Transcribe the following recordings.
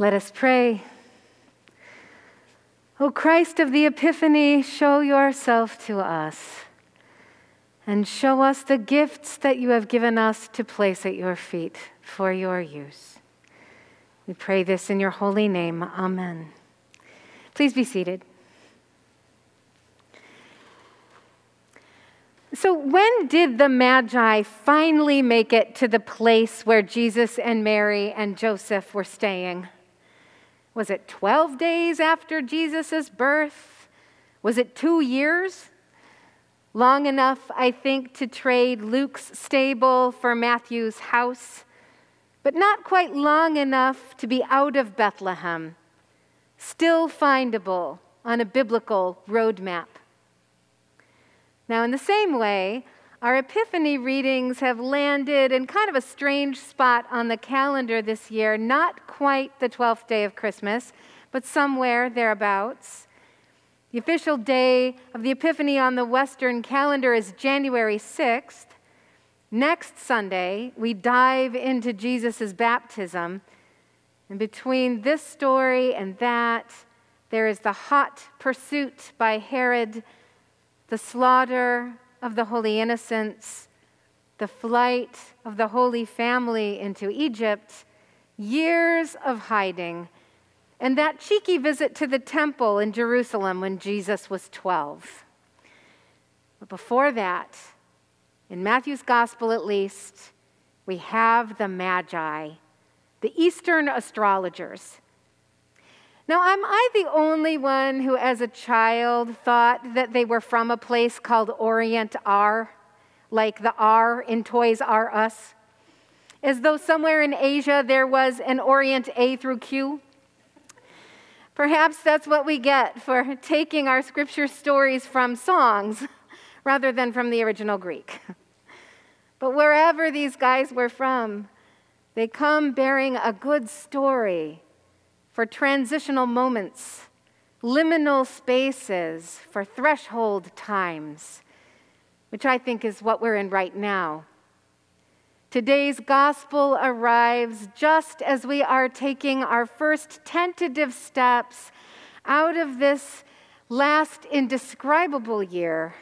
Let us pray. O Christ of the Epiphany, show yourself to us and show us the gifts that you have given us to place at your feet for your use. We pray this in your holy name. Amen. Please be seated. So, when did the Magi finally make it to the place where Jesus and Mary and Joseph were staying? Was it 12 days after Jesus' birth? Was it two years? Long enough, I think, to trade Luke's stable for Matthew's house, but not quite long enough to be out of Bethlehem, still findable on a biblical roadmap. Now, in the same way, our Epiphany readings have landed in kind of a strange spot on the calendar this year, not quite the 12th day of Christmas, but somewhere thereabouts. The official day of the Epiphany on the Western calendar is January 6th. Next Sunday, we dive into Jesus' baptism. And between this story and that, there is the hot pursuit by Herod, the slaughter of the holy innocents, the flight of the Holy Family into Egypt, years of hiding, and that cheeky visit to the temple in Jerusalem when Jesus was 12. But before that, in Matthew's gospel at least, we have the Magi, the Eastern astrologers. Now, am I the only one who, as a child, thought that they were from a place called Orient R, like the R in Toys R Us? As though somewhere in Asia there was an Orient A through Q? Perhaps that's what we get for taking our scripture stories from songs rather than from the original Greek. But wherever these guys were from, they come bearing a good story for transitional moments, liminal spaces, for threshold times, which I think is what we're in right now. Today's gospel arrives just as we are taking our first tentative steps out of this last indescribable year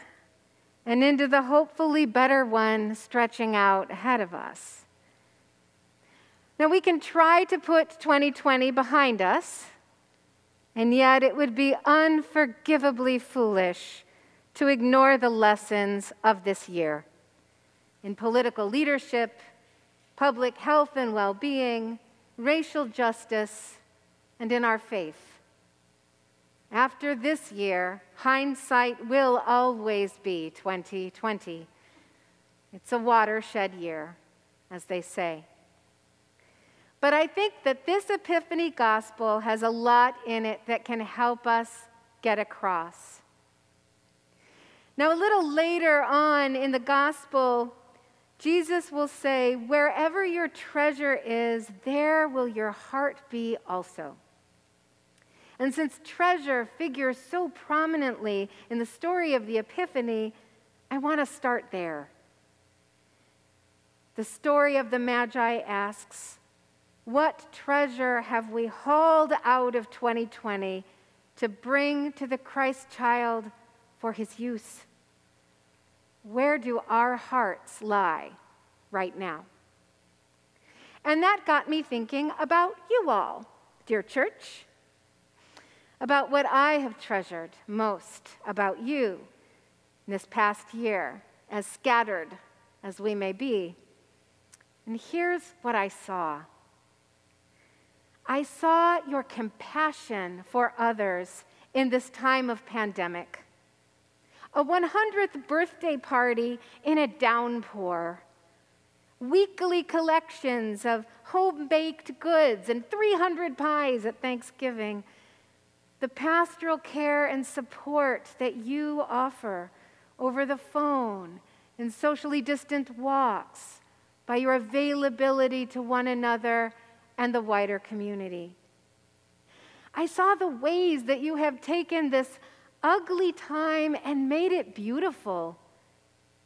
and into the hopefully better one stretching out ahead of us. Now, we can try to put 2020 behind us, and yet it would be unforgivably foolish to ignore the lessons of this year in political leadership, public health and well being, racial justice, and in our faith. After this year, hindsight will always be 2020. It's a watershed year, as they say. But I think that this Epiphany gospel has a lot in it that can help us get across. Now, a little later on in the gospel, Jesus will say, Wherever your treasure is, there will your heart be also. And since treasure figures so prominently in the story of the Epiphany, I want to start there. The story of the Magi asks, what treasure have we hauled out of 2020 to bring to the Christ child for his use? Where do our hearts lie right now? And that got me thinking about you all, dear church, about what I have treasured most about you this past year, as scattered as we may be. And here's what I saw. I saw your compassion for others in this time of pandemic. A 100th birthday party in a downpour. Weekly collections of home baked goods and 300 pies at Thanksgiving. The pastoral care and support that you offer over the phone in socially distant walks, by your availability to one another and the wider community. I saw the ways that you have taken this ugly time and made it beautiful.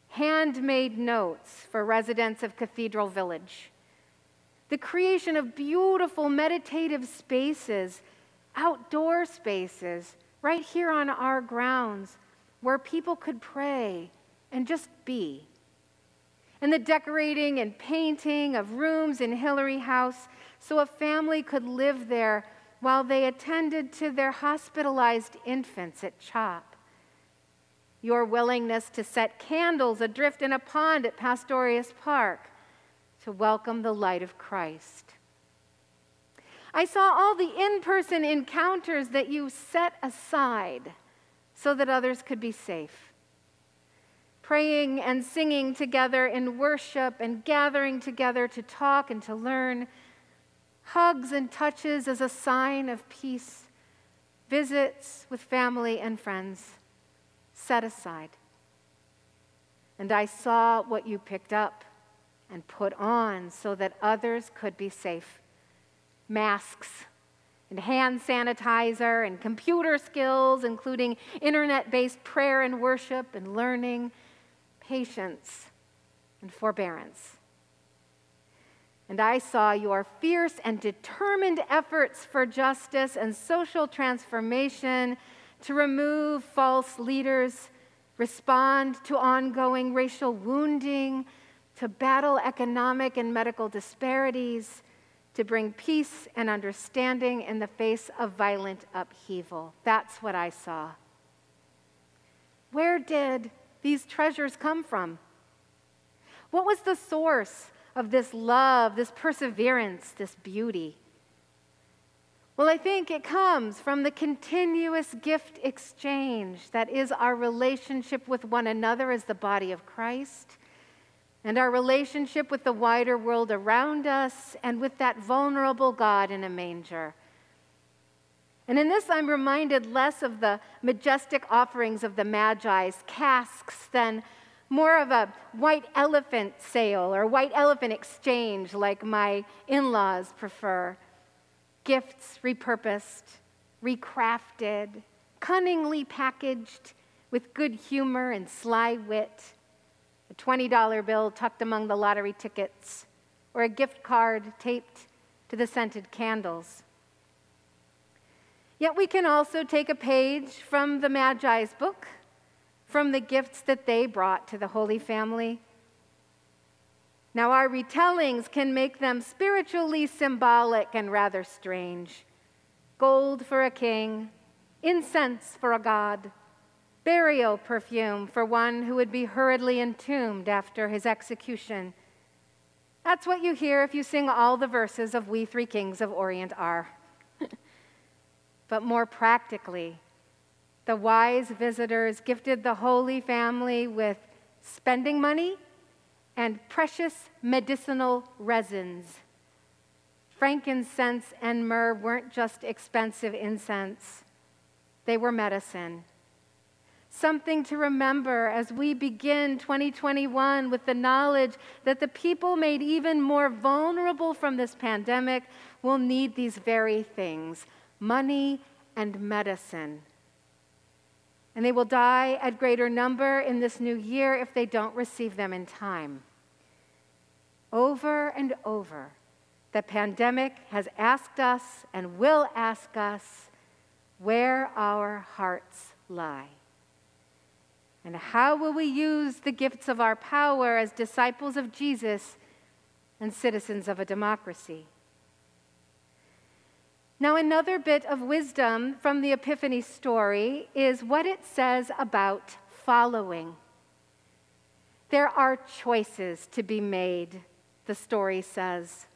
Handmade notes for residents of Cathedral Village. the creation of beautiful meditative spaces, outdoor spaces, right here on our grounds where people could pray and just be. And the decorating and painting of rooms in Hillary House so a family could live there while they attended to their hospitalized infants at CHOP. Your willingness to set candles adrift in a pond at Pastorius Park to welcome the light of Christ. I saw all the in person encounters that you set aside so that others could be safe. Praying and singing together in worship and gathering together to talk and to learn. Hugs and touches as a sign of peace. Visits with family and friends set aside. And I saw what you picked up and put on so that others could be safe masks and hand sanitizer and computer skills, including internet based prayer and worship and learning, patience and forbearance. And I saw your fierce and determined efforts for justice and social transformation to remove false leaders, respond to ongoing racial wounding to battle economic and medical disparities, to bring peace and understanding in the face of violent upheaval. That's what I saw. Where did these treasures come from? What was the source of this love, this perseverance, this beauty? Well, I think it comes from the continuous gift exchange that is our relationship with one another as the body of Christ and our relationship with the wider world around us and with that vulnerable God in a manger. And in this, I'm reminded less of the majestic offerings of the Magi's casks than more of a white elephant sale or white elephant exchange, like my in laws prefer. Gifts repurposed, recrafted, cunningly packaged with good humor and sly wit a $20 bill tucked among the lottery tickets, or a gift card taped to the scented candles. Yet we can also take a page from the Magi's book, from the gifts that they brought to the Holy Family. Now, our retellings can make them spiritually symbolic and rather strange. Gold for a king, incense for a god, burial perfume for one who would be hurriedly entombed after his execution. That's what you hear if you sing all the verses of We Three Kings of Orient are. But more practically, the wise visitors gifted the Holy Family with spending money and precious medicinal resins. Frankincense and myrrh weren't just expensive incense, they were medicine. Something to remember as we begin 2021 with the knowledge that the people made even more vulnerable from this pandemic will need these very things money and medicine. And they will die at greater number in this new year if they don't receive them in time. Over and over, the pandemic has asked us and will ask us where our hearts lie. And how will we use the gifts of our power as disciples of Jesus and citizens of a democracy? Now, another bit of wisdom from the Epiphany story is what it says about following. There are choices to be made, the story says.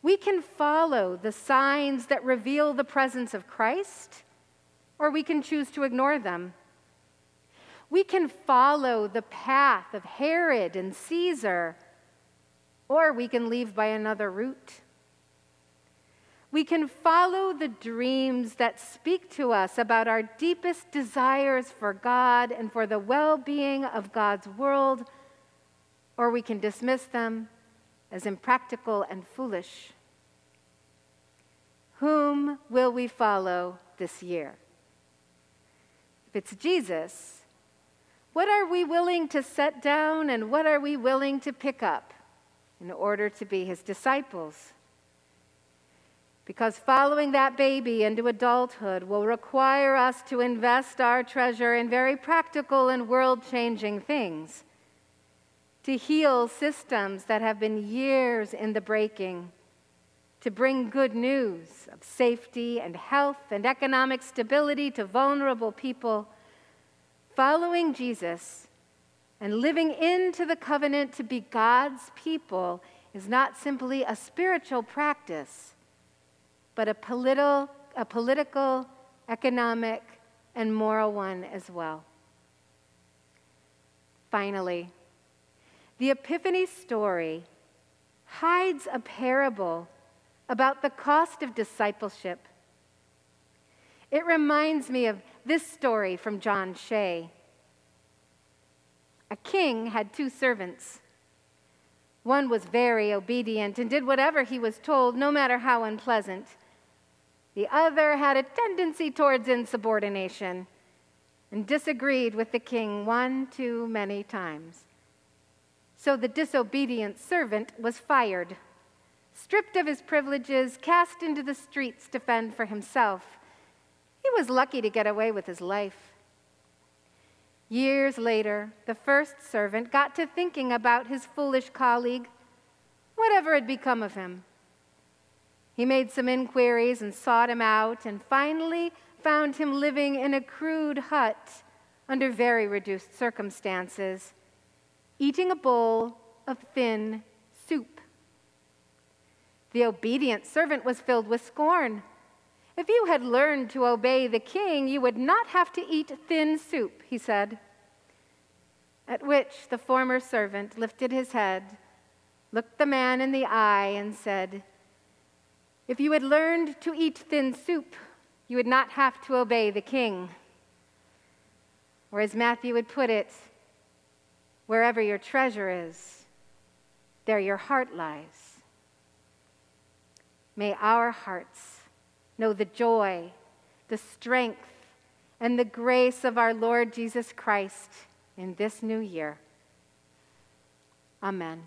We can follow the signs that reveal the presence of Christ, or we can choose to ignore them. We can follow the path of Herod and Caesar, or we can leave by another route. We can follow the dreams that speak to us about our deepest desires for God and for the well being of God's world, or we can dismiss them as impractical and foolish. Whom will we follow this year? If it's Jesus, what are we willing to set down and what are we willing to pick up? in order to be his disciples. Because following that baby into adulthood will require us to invest our treasure in very practical and world changing things, to heal systems that have been years in the breaking, to bring good news of safety and health and economic stability to vulnerable people. Following Jesus and living into the covenant to be God's people is not simply a spiritual practice but a political, a political, economic, and moral one as well. Finally, the Epiphany story hides a parable about the cost of discipleship. It reminds me of this story from John Shea. A king had two servants. One was very obedient and did whatever he was told, no matter how unpleasant. The other had a tendency towards insubordination and disagreed with the king one too many times. So the disobedient servant was fired, stripped of his privileges, cast into the streets to fend for himself. He was lucky to get away with his life. Years later, the first servant got to thinking about his foolish colleague, whatever had become of him. He made some inquiries and sought him out, and finally found him living in a crude hut under very reduced circumstances, eating a bowl of thin soup. The obedient servant was filled with scorn. If you had learned to obey the king, you would not have to eat thin soup, he said. At which the former servant lifted his head, looked the man in the eye, and said, if you had learned to eat thin soup, you would not have to obey the king. Or as Matthew would put it, wherever your treasure is, there your heart lies. May our hearts know the joy, the strength, and the grace of our Lord Jesus Christ in this new year. Amen.